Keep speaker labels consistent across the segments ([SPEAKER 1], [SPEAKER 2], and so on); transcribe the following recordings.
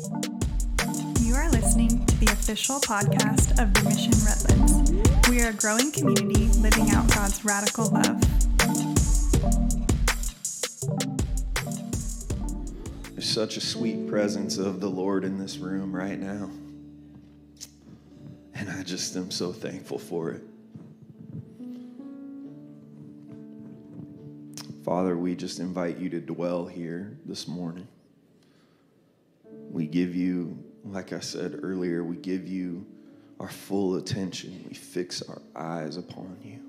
[SPEAKER 1] You are listening to the official podcast of the Mission Redlands. We are a growing community living out God's radical love.
[SPEAKER 2] There's such a sweet presence of the Lord in this room right now. And I just am so thankful for it. Father, we just invite you to dwell here this morning. We give you, like I said earlier, we give you our full attention. We fix our eyes upon you.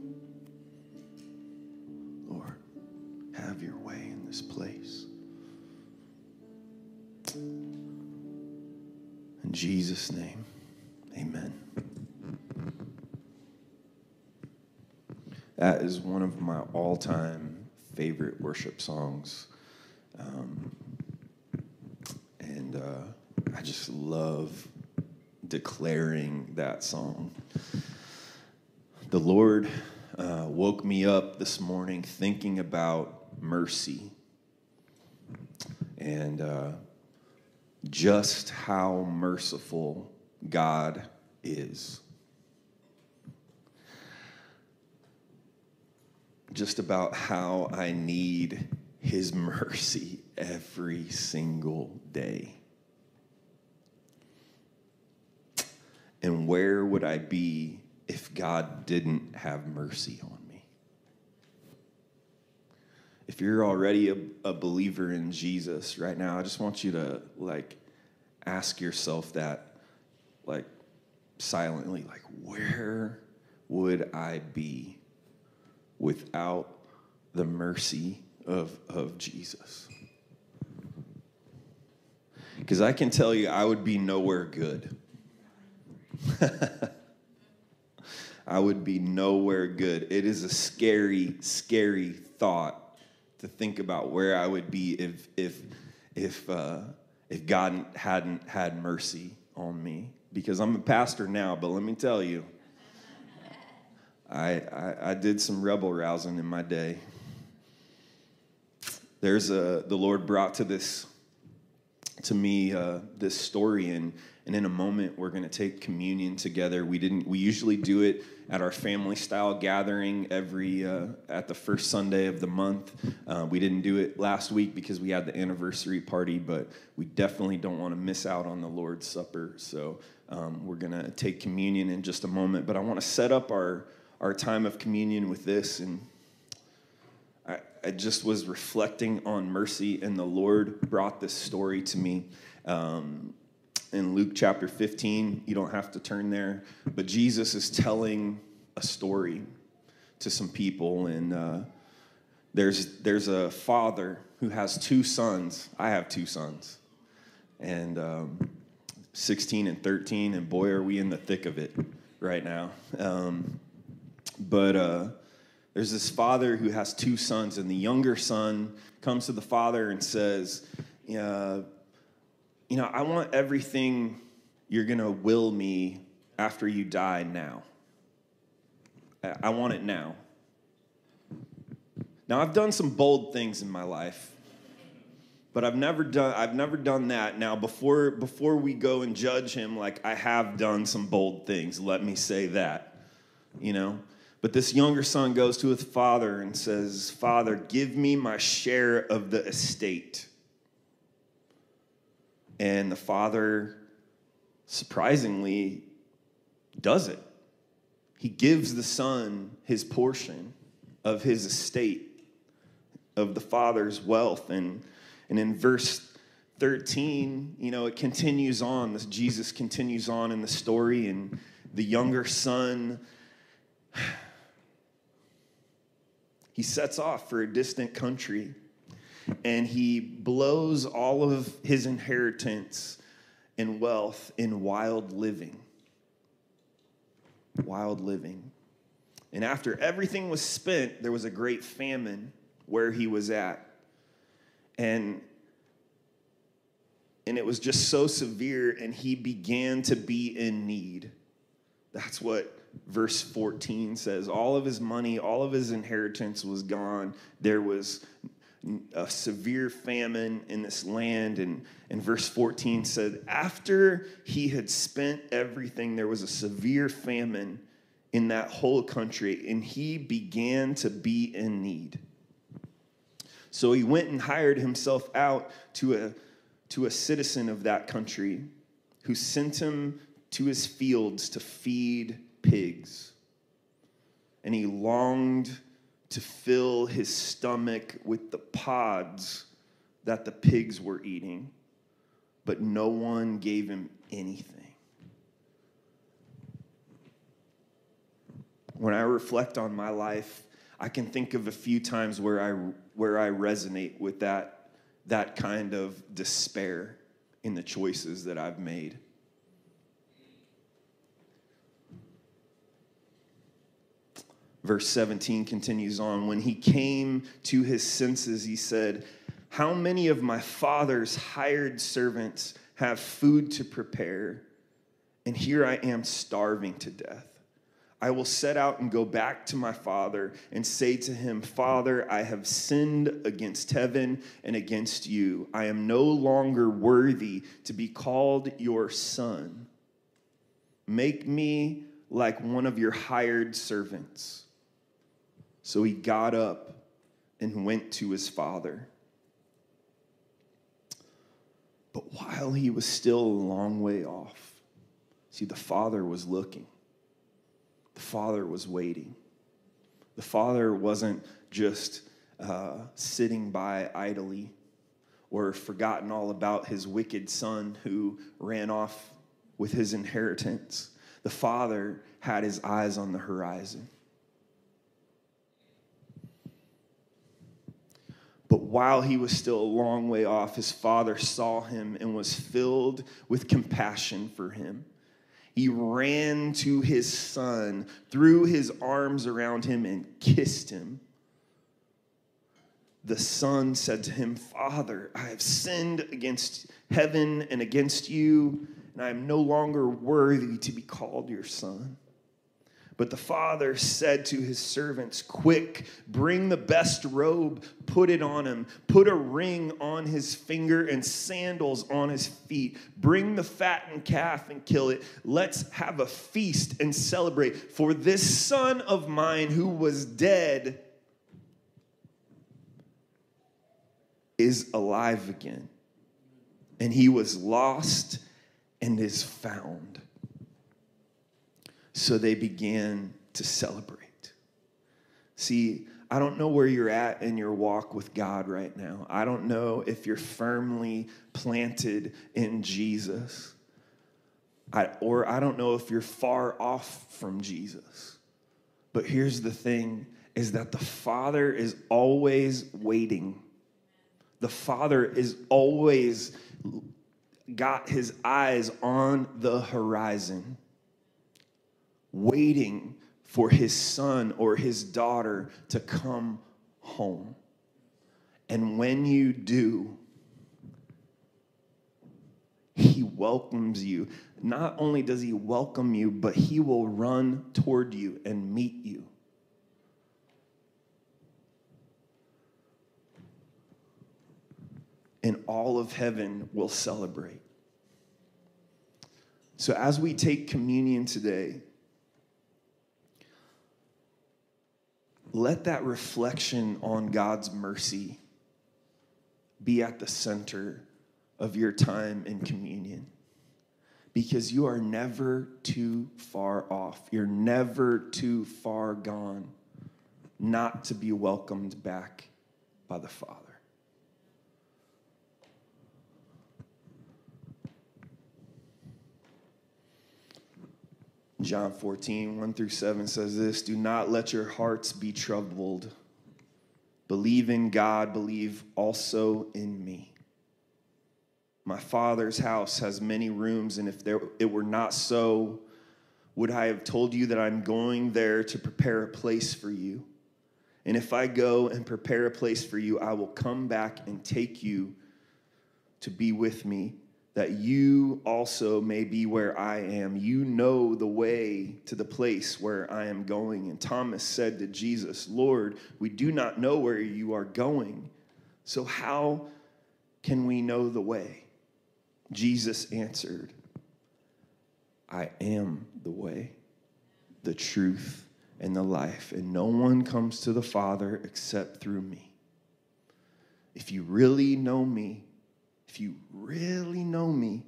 [SPEAKER 2] Lord, have your way in this place. In Jesus' name, amen. That is one of my all time favorite worship songs. Um, and uh, I just love declaring that song. The Lord uh, woke me up this morning thinking about mercy and uh, just how merciful God is. Just about how I need His mercy every single day. And where would I be if God didn't have mercy on me? If you're already a, a, believer in Jesus right now, I just want you to like ask yourself that like silently like where would I be without the mercy of, of Jesus? Because I can tell you, I would be nowhere good. I would be nowhere good. It is a scary, scary thought to think about where I would be if if if uh, if God hadn't had mercy on me. Because I'm a pastor now, but let me tell you, I, I, I did some rebel rousing in my day. There's a the Lord brought to this to me uh, this story and and in a moment we're going to take communion together. We didn't we usually do it at our family style gathering every uh, at the first sunday of the month. Uh, we didn't do it last week because we had the anniversary party but we definitely don't want to miss out on the lord's supper. So um, we're going to take communion in just a moment but i want to set up our our time of communion with this. And I, I just was reflecting on mercy and the lord brought this story to me. Um, in Luke chapter 15. You don't have to turn there, but Jesus is telling a story to some people, and uh, there's there's a father who has two sons. I have two sons, and um, 16 and 13, and boy, are we in the thick of it right now. Um, but uh, there's this father who has two sons, and the younger son comes to the father and says, "Yeah." You know, I want everything you're going to will me after you die now. I want it now. Now I've done some bold things in my life, but I've never done I've never done that. Now before before we go and judge him like I have done some bold things, let me say that. You know? But this younger son goes to his father and says, "Father, give me my share of the estate." And the father, surprisingly, does it. He gives the son his portion of his estate, of the father's wealth. And, and in verse 13, you know, it continues on. This Jesus continues on in the story, and the younger son. He sets off for a distant country and he blows all of his inheritance and wealth in wild living. Wild living. And after everything was spent, there was a great famine where he was at. And and it was just so severe and he began to be in need. That's what verse 14 says. All of his money, all of his inheritance was gone. There was a severe famine in this land. And, and verse 14 said, After he had spent everything, there was a severe famine in that whole country, and he began to be in need. So he went and hired himself out to a, to a citizen of that country who sent him to his fields to feed pigs. And he longed to fill his stomach with the pods that the pigs were eating, but no one gave him anything. When I reflect on my life, I can think of a few times where I, where I resonate with that, that kind of despair in the choices that I've made. Verse 17 continues on. When he came to his senses, he said, How many of my father's hired servants have food to prepare? And here I am starving to death. I will set out and go back to my father and say to him, Father, I have sinned against heaven and against you. I am no longer worthy to be called your son. Make me like one of your hired servants. So he got up and went to his father. But while he was still a long way off, see, the father was looking, the father was waiting. The father wasn't just uh, sitting by idly or forgotten all about his wicked son who ran off with his inheritance. The father had his eyes on the horizon. But while he was still a long way off, his father saw him and was filled with compassion for him. He ran to his son, threw his arms around him, and kissed him. The son said to him, Father, I have sinned against heaven and against you, and I am no longer worthy to be called your son. But the father said to his servants, Quick, bring the best robe, put it on him, put a ring on his finger and sandals on his feet. Bring the fattened calf and kill it. Let's have a feast and celebrate. For this son of mine who was dead is alive again, and he was lost and is found. So they began to celebrate. See, I don't know where you're at in your walk with God right now. I don't know if you're firmly planted in Jesus. I, or I don't know if you're far off from Jesus. But here's the thing is that the Father is always waiting. The Father is always got his eyes on the horizon waiting for his son or his daughter to come home. And when you do, he welcomes you. Not only does he welcome you, but he will run toward you and meet you. And all of heaven will celebrate. So, as we take communion today, let that reflection on God's mercy be at the center of your time in communion because you are never too far off. You're never too far gone not to be welcomed back by the Father. John 14, 1 through 7 says this Do not let your hearts be troubled. Believe in God, believe also in me. My Father's house has many rooms, and if there, it were not so, would I have told you that I'm going there to prepare a place for you? And if I go and prepare a place for you, I will come back and take you to be with me that you also may be where I am. You know the way to the place where I am going. And Thomas said to Jesus, Lord, we do not know where you are going. So, how can we know the way? Jesus answered, I am the way, the truth, and the life, and no one comes to the Father except through me. If you really know me, if you really know me,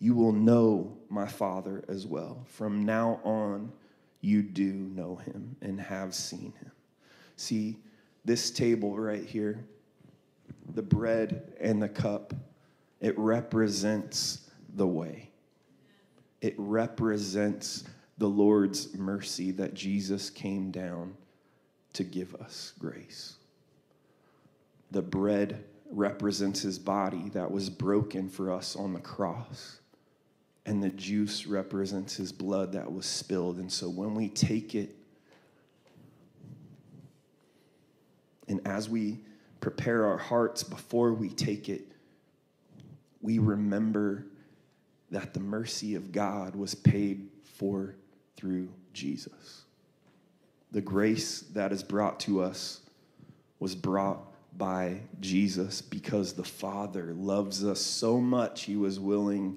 [SPEAKER 2] you will know my Father as well. From now on, you do know him and have seen him. See, this table right here, the bread and the cup, it represents the way. It represents the Lord's mercy that Jesus came down to give us grace. The bread represents his body that was broken for us on the cross. And the juice represents his blood that was spilled. And so when we take it, and as we prepare our hearts before we take it, we remember that the mercy of God was paid for through Jesus. The grace that is brought to us was brought by Jesus because the Father loves us so much, he was willing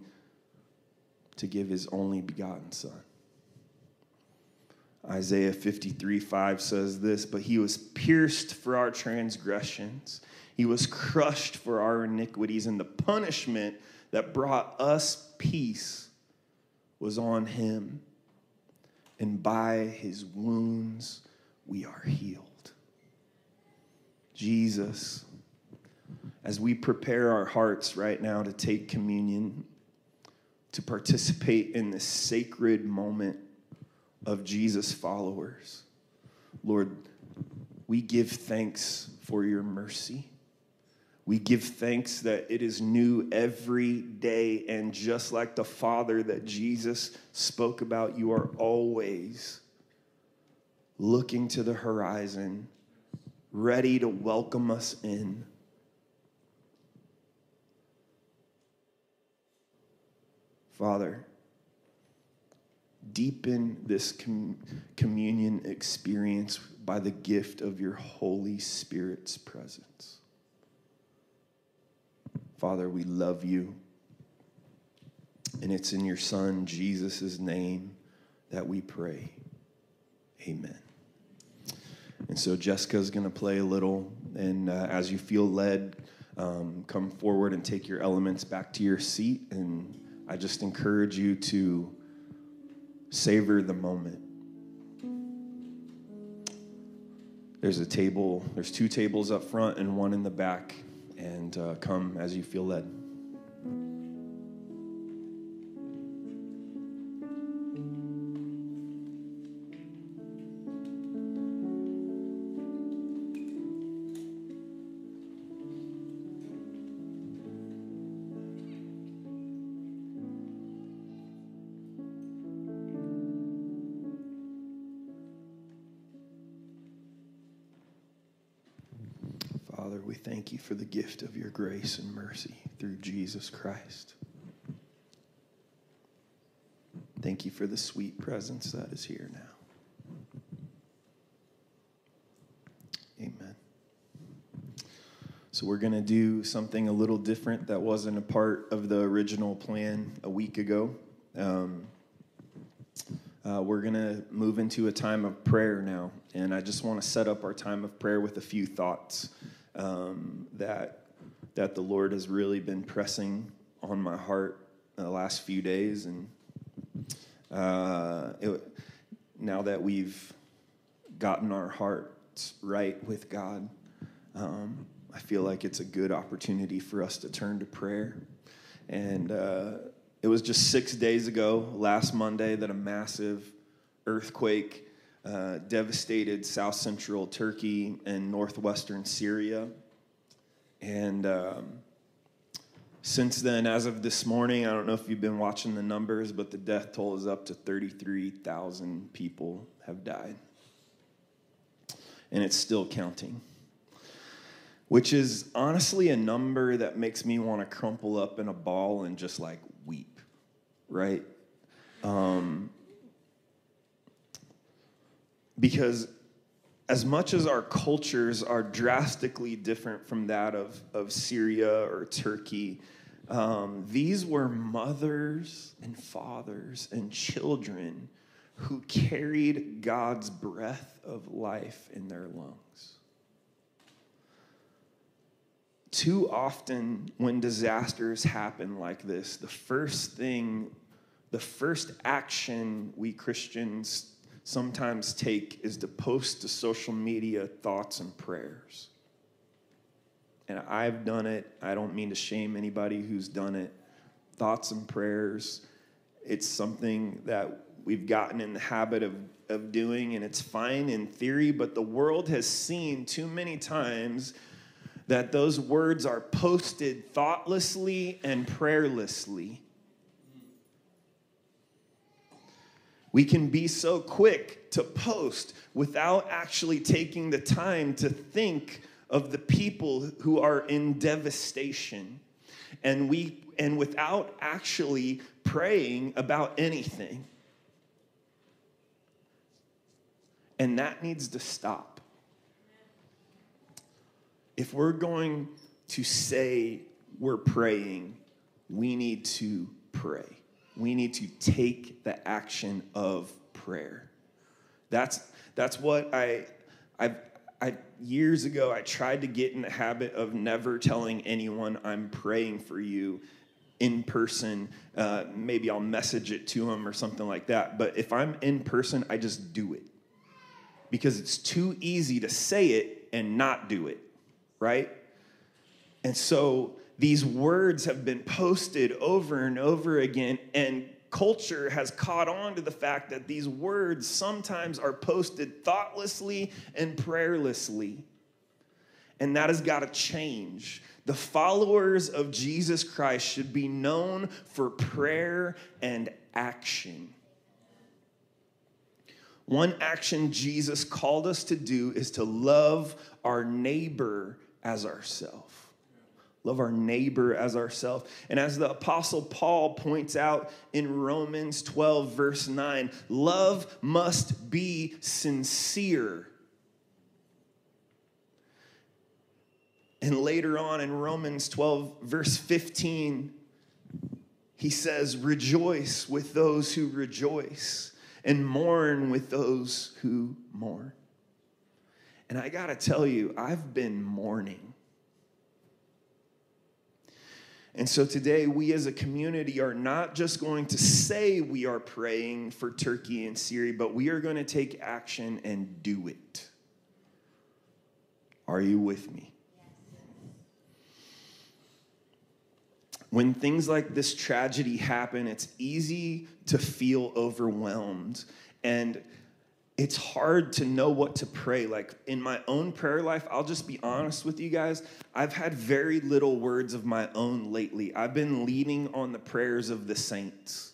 [SPEAKER 2] to give his only begotten Son. Isaiah 53 5 says this, but he was pierced for our transgressions, he was crushed for our iniquities, and the punishment that brought us peace was on him. And by his wounds we are healed. Jesus, as we prepare our hearts right now to take communion, to participate in this sacred moment of Jesus' followers. Lord, we give thanks for your mercy. We give thanks that it is new every day. And just like the Father that Jesus spoke about, you are always looking to the horizon, ready to welcome us in. Father, deepen this com- communion experience by the gift of your Holy Spirit's presence. Father, we love you. And it's in your Son, Jesus' name, that we pray. Amen. And so Jessica's going to play a little. And uh, as you feel led, um, come forward and take your elements back to your seat. And I just encourage you to savor the moment. There's a table, there's two tables up front and one in the back, and uh, come as you feel led. Thank you for the gift of your grace and mercy through Jesus Christ. Thank you for the sweet presence that is here now. Amen. So, we're going to do something a little different that wasn't a part of the original plan a week ago. Um, uh, we're going to move into a time of prayer now. And I just want to set up our time of prayer with a few thoughts um, that that the Lord has really been pressing on my heart the last few days, and uh, it, now that we've gotten our hearts right with God, um, I feel like it's a good opportunity for us to turn to prayer. And uh, it was just six days ago, last Monday, that a massive earthquake uh, devastated south central Turkey and northwestern Syria. And um, since then, as of this morning, I don't know if you've been watching the numbers, but the death toll is up to 33,000 people have died. And it's still counting. Which is honestly a number that makes me want to crumple up in a ball and just like weep, right? Um, because as much as our cultures are drastically different from that of, of Syria or Turkey, um, these were mothers and fathers and children who carried God's breath of life in their lungs. Too often, when disasters happen like this, the first thing, the first action we Christians sometimes take is to post to social media thoughts and prayers. And I've done it. I don't mean to shame anybody who's done it. Thoughts and prayers, it's something that we've gotten in the habit of, of doing, and it's fine in theory, but the world has seen too many times that those words are posted thoughtlessly and prayerlessly. We can be so quick to post without actually taking the time to think of the people who are in devastation. And we and without actually praying about anything. And that needs to stop. If we're going to say we're praying, we need to pray we need to take the action of prayer. That's, that's what I, I've, I, years ago, I tried to get in the habit of never telling anyone I'm praying for you in person. Uh, maybe I'll message it to them or something like that. But if I'm in person, I just do it because it's too easy to say it and not do it, right? And so these words have been posted over and over again, and culture has caught on to the fact that these words sometimes are posted thoughtlessly and prayerlessly. And that has got to change. The followers of Jesus Christ should be known for prayer and action. One action Jesus called us to do is to love our neighbor as ourselves. Love our neighbor as ourselves. And as the Apostle Paul points out in Romans 12, verse 9, love must be sincere. And later on in Romans 12, verse 15, he says, Rejoice with those who rejoice, and mourn with those who mourn. And I gotta tell you, I've been mourning and so today, we as a community are not just going to say we are praying for Turkey and Syria, but we are going to take action and do it. Are you with me? When things like this tragedy happen, it's easy to feel overwhelmed. And it's hard to know what to pray. Like in my own prayer life, I'll just be honest with you guys. I've had very little words of my own lately. I've been leaning on the prayers of the saints,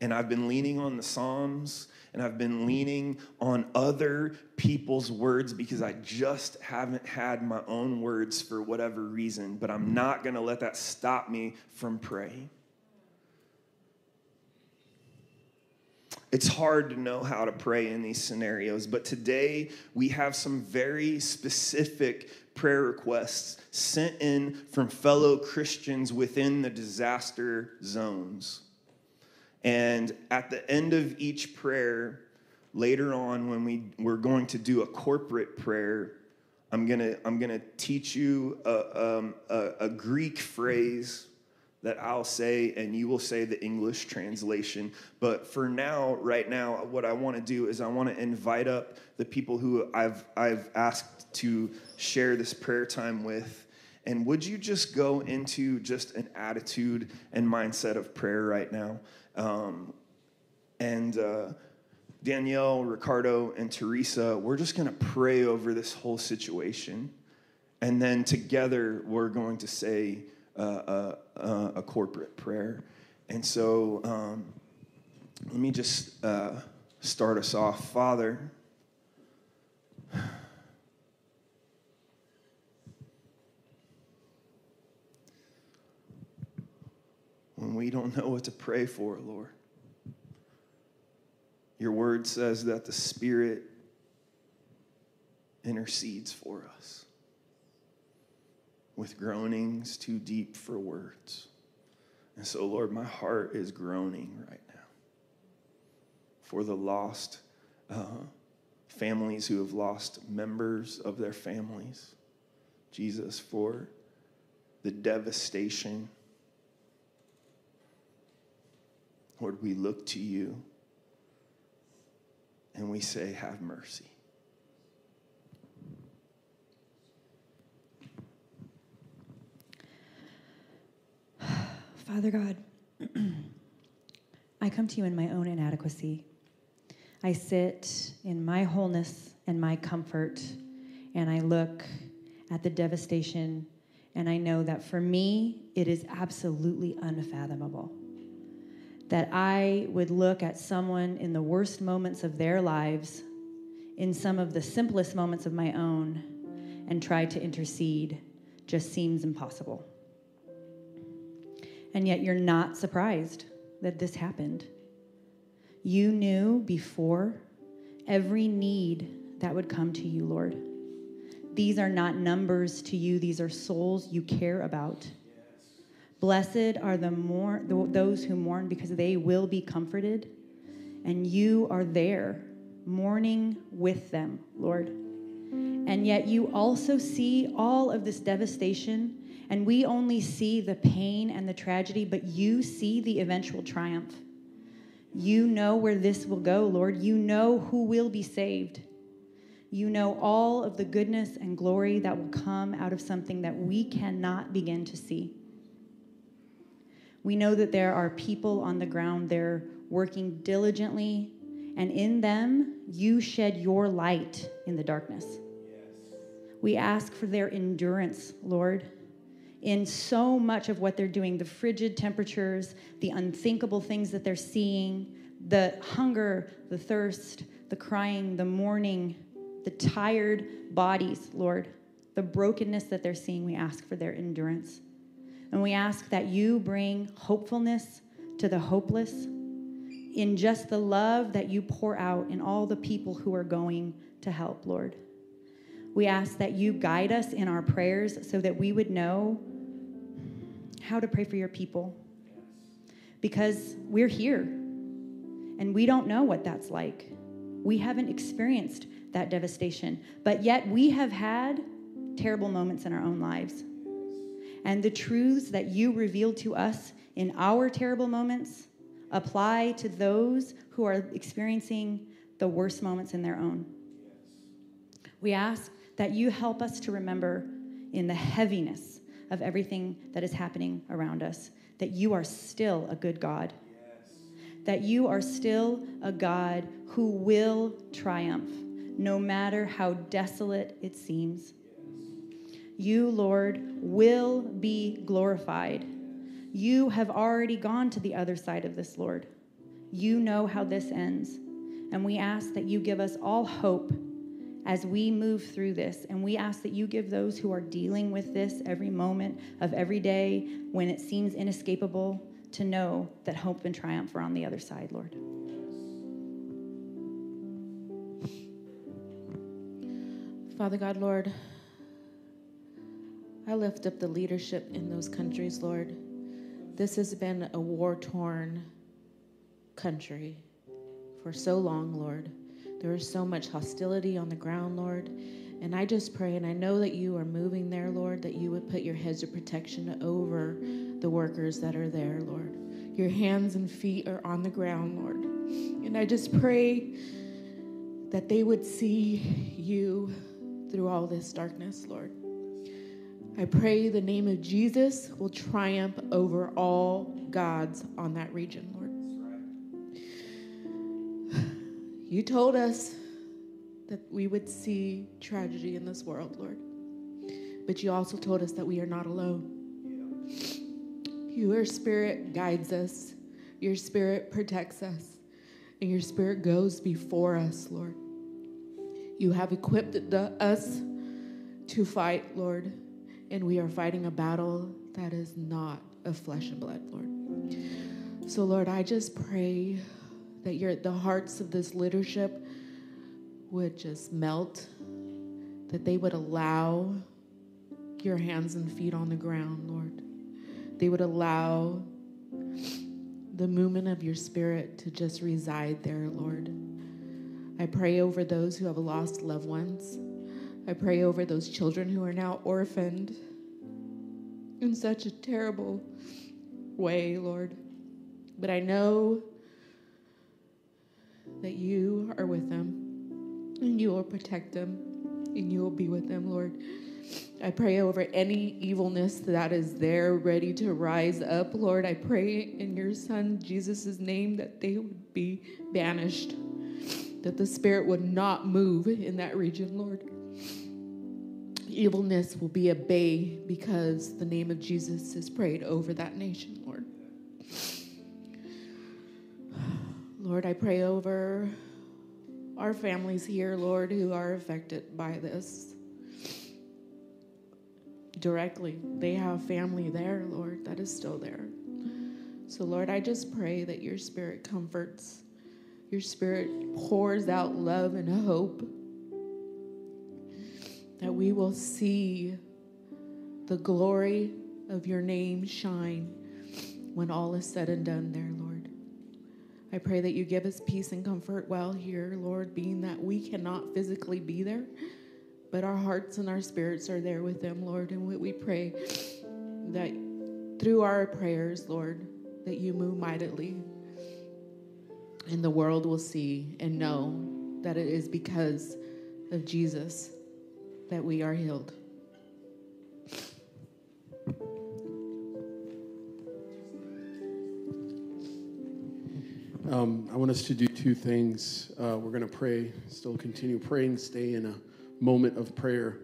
[SPEAKER 2] and I've been leaning on the Psalms, and I've been leaning on other people's words because I just haven't had my own words for whatever reason. But I'm not gonna let that stop me from praying. It's hard to know how to pray in these scenarios, but today we have some very specific prayer requests sent in from fellow Christians within the disaster zones. And at the end of each prayer, later on when we, we're going to do a corporate prayer, I'm gonna, I'm gonna teach you a, um, a, a Greek phrase that I'll say, and you will say the English translation. But for now, right now, what I want to do is I want to invite up the people who I've, I've asked to share this prayer time with. And would you just go into just an attitude and mindset of prayer right now? Um, and uh, Danielle, Ricardo, and Teresa, we're just going to pray over this whole situation. And then together, we're going to say, a, a, corporate prayer. And so um, let me just uh, start us off. Father, when we don't know what to pray for, Lord, your word says that the Spirit intercedes for us with groanings too deep for words. And so, Lord, my heart is groaning right now for the lost uh, families who have lost members of their families. Jesus, for the devastation. Lord, we look to you and we say, Have mercy.
[SPEAKER 3] Father God, I come to you in my own inadequacy. I sit in my wholeness and my comfort, and I look at the devastation, and I know that for me, it is absolutely unfathomable. That I would look at someone in the worst moments of their lives, in some of the simplest moments of my own, and try to intercede just seems impossible. And yet you're not surprised that this happened. You knew before every need that would come to you, Lord. These are not numbers to you, these are souls you care about. Blessed are the more, those who mourn because they will be comforted. And you are there mourning with them, Lord. And yet you also see all of this devastation and we only see the pain and the tragedy, but you see the eventual triumph. You know where this will go, Lord. You know who will be saved. You know all of the goodness and glory that will come out of something that we cannot begin to see. We know that there are people on the ground there working diligently, and in them, you shed your light in the darkness. Yes. We ask for their endurance, Lord in so much of what they're doing the frigid temperatures, the unthinkable things that they're seeing, the hunger, the thirst, the crying, the mourning, the tired bodies, Lord, the brokenness that they're seeing. We ask for their endurance. And we ask that you bring hopefulness to the hopeless in just the love that you pour out in all the people who are going to help, Lord. We ask that you guide us in our prayers so that we would know how to pray for your people. Because we're here and we don't know what that's like. We haven't experienced that devastation, but yet we have had terrible moments in our own lives. And the truths that you revealed to us in our terrible moments apply to those who are experiencing the worst moments in their own. We ask that you help us to remember in the heaviness of everything that is happening around us that you are still a good God. That you are still a God who will triumph, no matter how desolate it seems. You, Lord, will be glorified. You have already gone to the other side of this, Lord. You know how this ends. And we ask that you give us all hope as we move through this. And we ask that you give those who are dealing with this every moment of every day when it seems inescapable to know that hope and triumph are on the other side, Lord.
[SPEAKER 4] Father God, Lord, I lift up the leadership in those countries, Lord. This has been a war torn country for so long, Lord. There is so much hostility on the ground, Lord. And I just pray, and I know that you are moving there, Lord, that you would put your heads of protection over the workers that are there, Lord. Your hands and feet are on the ground, Lord. And I just pray that they would see you through all this darkness, Lord. I pray the name of Jesus will triumph over all gods on that region, Lord. You told us that we would see tragedy in this world, Lord. But you also told us that we are not alone. Your spirit guides us, your spirit protects us, and your spirit goes before us, Lord. You have equipped the, us to fight, Lord, and we are fighting a battle that is not of flesh and blood, Lord. So, Lord, I just pray that your the hearts of this leadership would just melt that they would allow your hands and feet on the ground, Lord. They would allow the movement of your spirit to just reside there, Lord. I pray over those who have lost loved ones. I pray over those children who are now orphaned in such a terrible way, Lord. But I know that you are with them and you will protect them and you will be with them, Lord. I pray over any evilness that is there ready to rise up, Lord. I pray in your Son Jesus' name that they would be banished, that the Spirit would not move in that region, Lord. Evilness will be at bay because the name of Jesus is prayed over that nation, Lord. Lord, I pray over our families here, Lord, who are affected by this directly. They have family there, Lord, that is still there. So, Lord, I just pray that your spirit comforts, your spirit pours out love and hope, that we will see the glory of your name shine when all is said and done there, Lord. I pray that you give us peace and comfort while here, Lord, being that we cannot physically be there but our hearts and our spirits are there with them, Lord. And we pray that through our prayers, Lord, that you move mightily. And the world will see and know that it is because of Jesus that we are healed.
[SPEAKER 5] Um, I want us to do two things. Uh, we're going to pray, still continue praying, stay in a moment of prayer,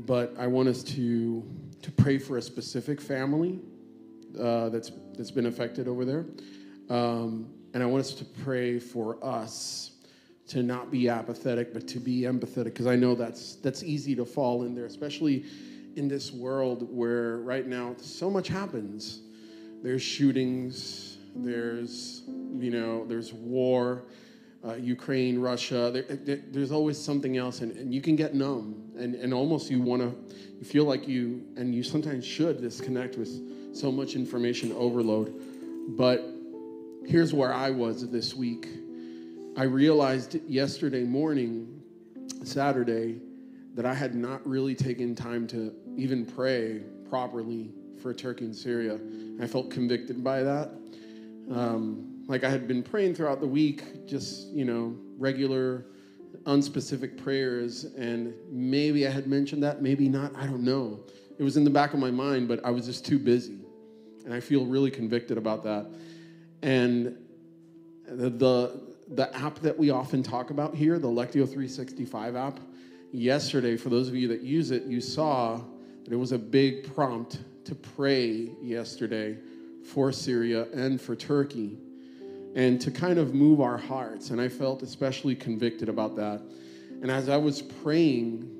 [SPEAKER 5] but I want us to to pray for a specific family uh, that's that's been affected over there, um, and I want us to pray for us to not be apathetic, but to be empathetic, because I know that's that's easy to fall in there, especially in this world where right now so much happens. There's shootings. There's you know there's war uh, Ukraine, Russia. There, there, there's always something else, and, and you can get numb, and, and almost you want to, you feel like you, and you sometimes should disconnect with so much information overload. But here's where I was this week. I realized yesterday morning, Saturday, that I had not really taken time to even pray properly for Turkey and Syria. I felt convicted by that. Um, like I had been praying throughout the week, just, you know, regular, unspecific prayers. And maybe I had mentioned that, maybe not. I don't know. It was in the back of my mind, but I was just too busy. And I feel really convicted about that. And the, the, the app that we often talk about here, the Lectio 365 app, yesterday, for those of you that use it, you saw that it was a big prompt to pray yesterday for Syria and for Turkey and to kind of move our hearts. And I felt especially convicted about that. And as I was praying,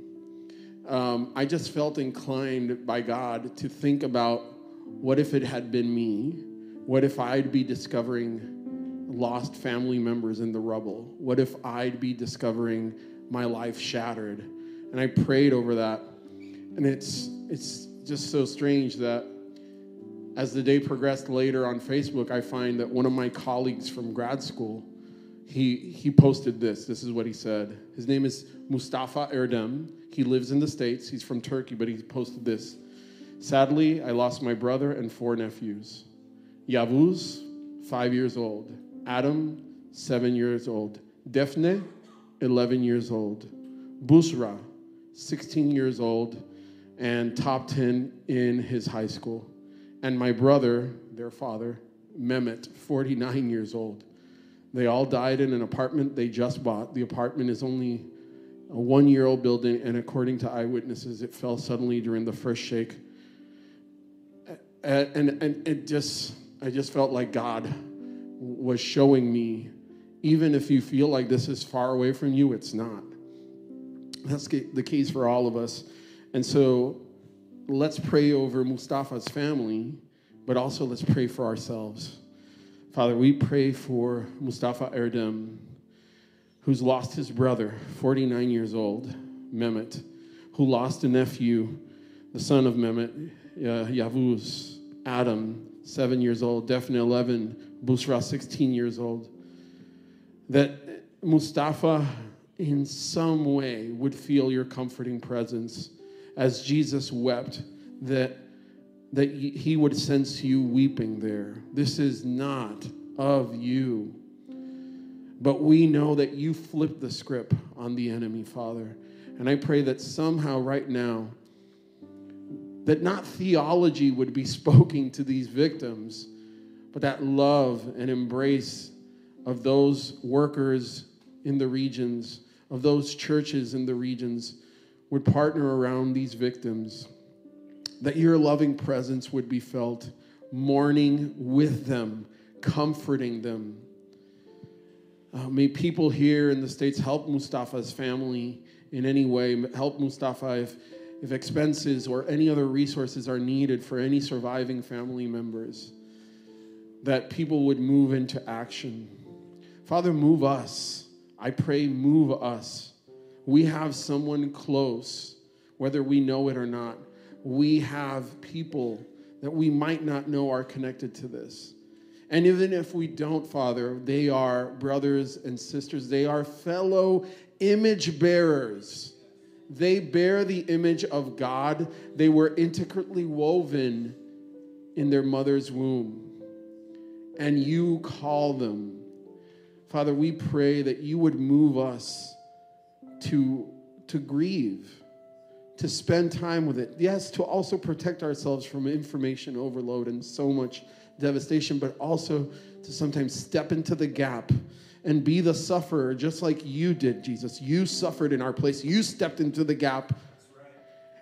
[SPEAKER 5] um, I just felt inclined by God to think about what if it had been me? What if I'd be discovering lost family members in the rubble? What if I'd be discovering my life shattered? And I prayed over that. And it's, it's just so strange that as the day progressed later on Facebook, I find that one of my colleagues from grad school, he, he posted this. This is what he said. His name is Mustafa Erdem. He lives in the States. He's from Turkey, but he posted this. Sadly, I lost my brother and four nephews. Yavuz, five years old. Adam, seven years old. Defne, 11 years old. Busra, 16 years old, and top 10 in his high school and my brother, their father, Mehmet, 49 years old. They all died in an apartment they just bought. The apartment is only a one year old building, and according to eyewitnesses, it fell suddenly during the first shake. And, and, and it just, I just felt like God was showing me, even if you feel like this is far away from you, it's not. That's the case for all of us. And so let's pray over Mustafa's family, but also let's pray for ourselves. Father, we pray for Mustafa Erdem, who's lost his brother, 49 years old, Mehmet. who lost a nephew, the son of Mehmet, uh, Yavuz, Adam, seven years old, Defne, 11, Busra, 16 years old. That Mustafa, in some way, would feel your comforting presence as Jesus wept, that, that he would sense you weeping there. This is not of you. But we know that you flipped the script on the enemy, Father. And I pray that somehow, right now, that not theology would be spoken to these victims, but that love and embrace of those workers in the regions, of those churches in the regions, would partner around these victims. That your loving presence would be felt, mourning with them, comforting them. Uh, may people here in the States help Mustafa's family in any way, help Mustafa if if expenses or any other resources are needed for any surviving family members, that people would move into action. Father, move us. I pray, move us. We have someone close, whether we know it or not. We have people that we might not know are connected to this. And even if we don't, Father, they are brothers and sisters, they are fellow image bearers they bear the image of God. They were intricately woven in their mother's womb. And you call them. Father, we pray that you would move us to, to grieve, to spend time with it. Yes, to also protect ourselves from information overload and so much devastation, but also to sometimes step into the gap and be the sufferer just like you did, Jesus. You suffered in our place, you stepped into the gap.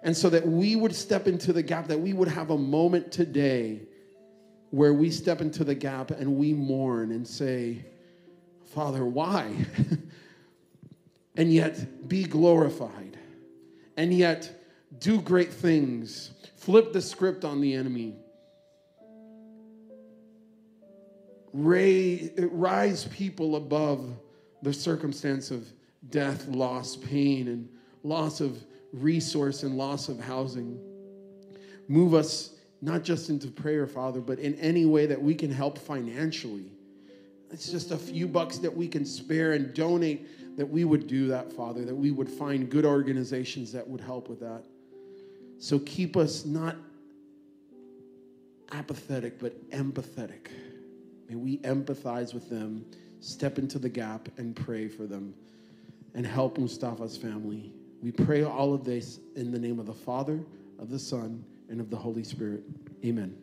[SPEAKER 5] And so that we would step into the gap, that we would have a moment today where we step into the gap and we mourn and say, Father, why? and yet be glorified, and yet do great things, flip the script on the enemy raise, rise people above the circumstance of death, loss, pain, and loss of resource and loss of housing. Move us not just into prayer, Father, but in any way that we can help financially. It's just a few bucks that we can spare and donate that we would do that, Father, that we would find good organizations that would help with that. So keep us not apathetic, but empathetic. May we empathize with them, step into the gap, and pray for them and help Mustafa's family. We pray all of this in the name of the Father, of the Son, and of the Holy Spirit. Amen.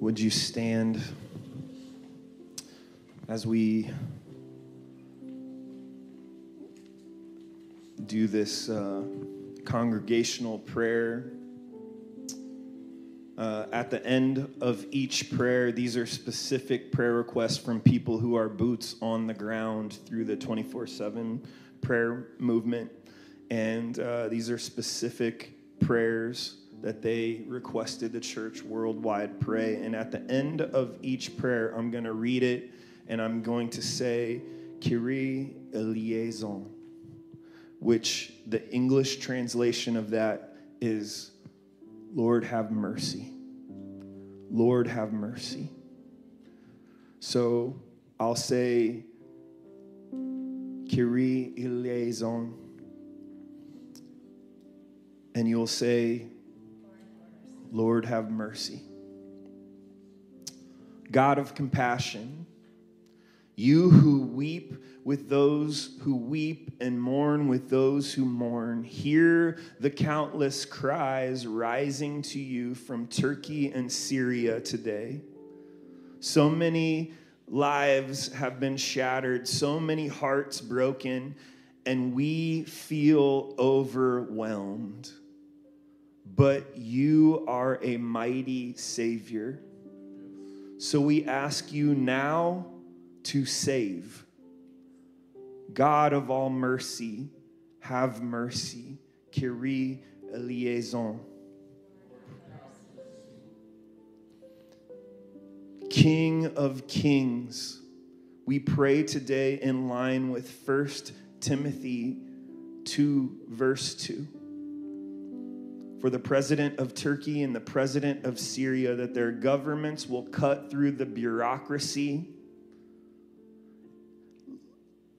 [SPEAKER 2] Would you stand as we do this uh, congregational prayer? Uh, at the end of each prayer, these are specific prayer requests from people who are boots on the ground through the 24 7 prayer movement. And uh, these are specific prayers that they requested the church worldwide pray. And at the end of each prayer, I'm going to read it and I'm going to say, Kyrie eleison, which the English translation of that is Lord, have mercy. Lord, have mercy. So I'll say, Kyrie eleison. And you'll say, Lord, have mercy. God of compassion, you who weep with those who weep and mourn with those who mourn. Hear the countless cries rising to you from Turkey and Syria today. So many lives have been shattered, so many hearts broken, and we feel overwhelmed. But you are a mighty Savior. So we ask you now to save God of all mercy, have mercy. Kyrie eleison. King of kings, we pray today in line with 1 Timothy 2, verse 2. For the president of Turkey and the president of Syria, that their governments will cut through the bureaucracy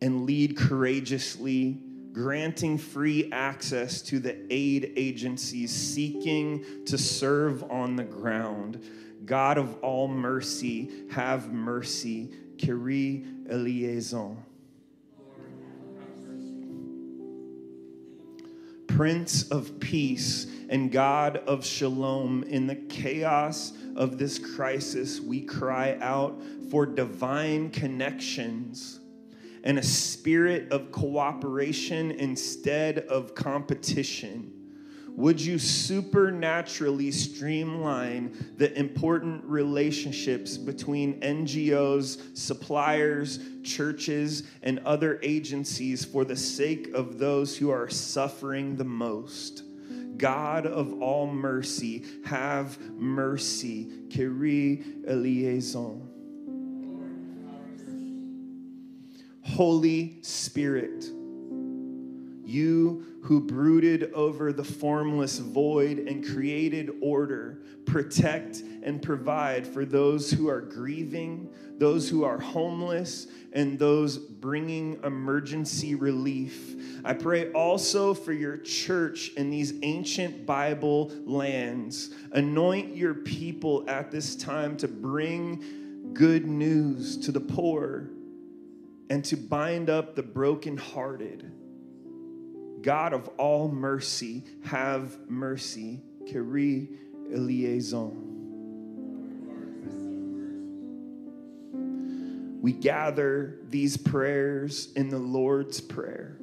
[SPEAKER 2] and lead courageously, granting free access to the aid agencies seeking to serve on the ground. God of all mercy, have mercy. Kyrie eleison. Prince of Peace and God of Shalom, in the chaos of this crisis, we cry out for divine connections and a spirit of cooperation instead of competition. Would you supernaturally streamline the important relationships between NGOs, suppliers, churches, and other agencies for the sake of those who are suffering the most? God of all mercy, have mercy. Kyrie eleison. Holy Spirit, you who brooded over the formless void and created order, protect and provide for those who are grieving, those who are homeless, and those bringing emergency relief. I pray also for your church in these ancient Bible lands. Anoint your people at this time to bring good news to the poor and to bind up the brokenhearted. God of all mercy, have mercy. Kyrie eleison. We gather these prayers in the Lord's Prayer,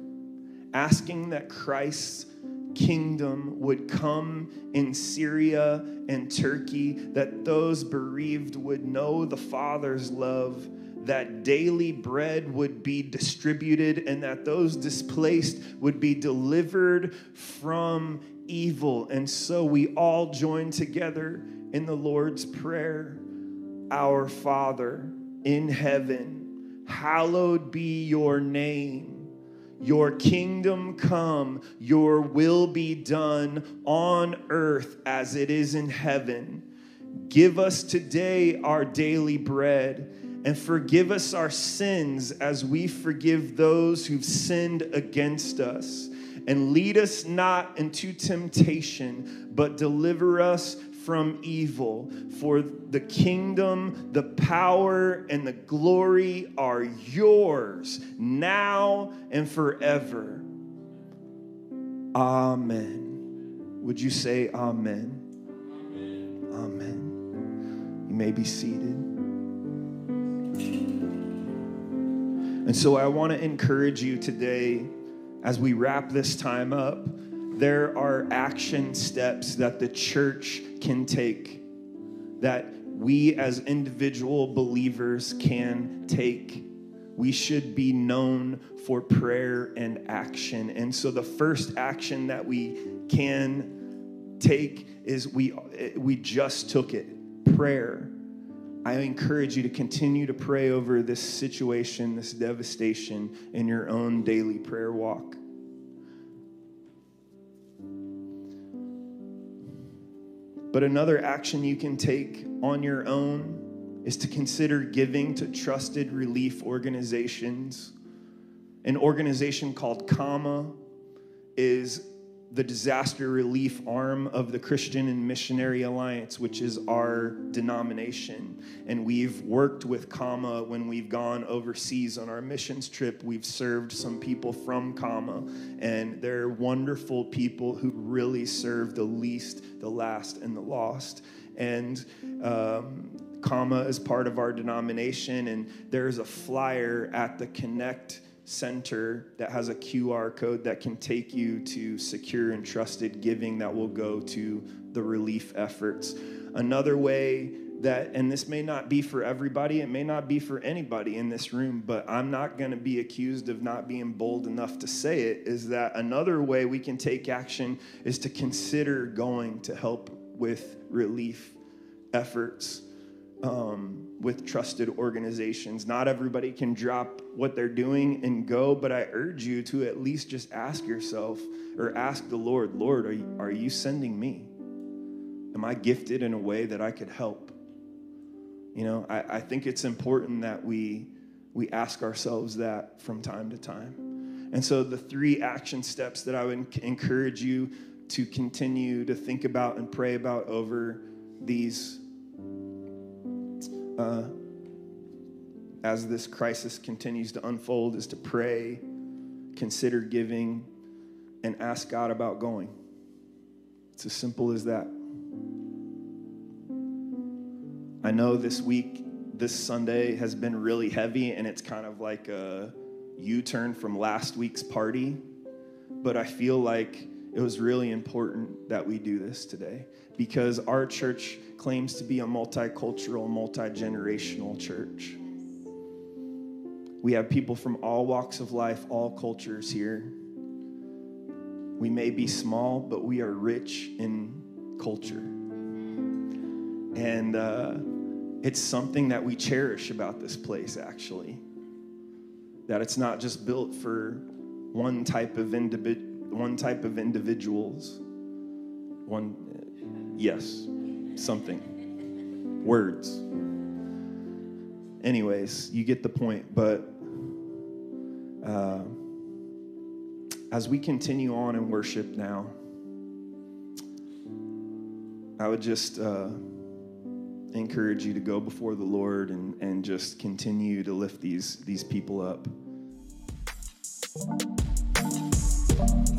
[SPEAKER 2] asking that Christ's kingdom would come in Syria and Turkey, that those bereaved would know the Father's love that daily bread would be distributed and that those displaced would be delivered from evil. And so we all join together in the Lord's Prayer Our Father in heaven, hallowed be your name. Your kingdom come, your will be done on earth as it is in heaven. Give us today our daily bread and forgive us our sins as we forgive those who've sinned against us. And lead us not into temptation, but deliver us from evil. For the kingdom, the power, and the glory are yours now and forever. Amen. Would you say amen? Amen. Amen. You may be seated. And so I want to encourage you today as we wrap this time up. There are action steps that the church can take, that we as individual believers can take. We should be known for prayer and action. And so the first action that we can take is we we just took it. Prayer. I encourage you to continue to pray over this situation, this devastation in your own daily prayer walk. But another action you can take on your own is to consider giving to trusted relief organizations. An organization called CAMA is the disaster relief arm of the Christian and Missionary Alliance, which is our denomination. And we've worked with CAMA when we've gone overseas on our missions trip. We've served some people from CAMA, and they're wonderful people who really serve the least, the last, and the lost. And um, CAMA is part of our denomination, and there's a flyer at the Connect center that has a QR code that can take you to secure and trusted giving that will go to the relief efforts. Another way that, and this may not be for everybody, it may not be for anybody in this room, but I'm not going to be accused of not being bold enough to say it, is that another way we can take action is to consider going to help with relief efforts um, with trusted organizations. Not everybody can drop what they're doing and go, but I urge you to at least just ask yourself or ask the Lord, Lord, are you, are you sending me? Am I gifted in a way that I could help? You know, I, I think it's important that we we ask ourselves that from time to time. And so the three action steps that I would encourage you to continue to think about and pray about over these uh, as this crisis continues to unfold is to pray, consider giving, and ask God about going. It's as simple as that. I know this week, this Sunday has been really heavy, and it's kind of like a U turn from last week's party. But I feel like it was really important that we do this today because our church claims to be a multicultural, multi generational church. We have people from all walks of life, all cultures here. We may be small, but we are rich in culture. And uh, it's something that we cherish about this place, actually. That it's not just built for one type of individual one type of individuals. One yes something. Words. Anyways you get the point but uh, as we continue on in worship now i would just uh, encourage you to go before the Lord and, and just continue to lift these, these people up.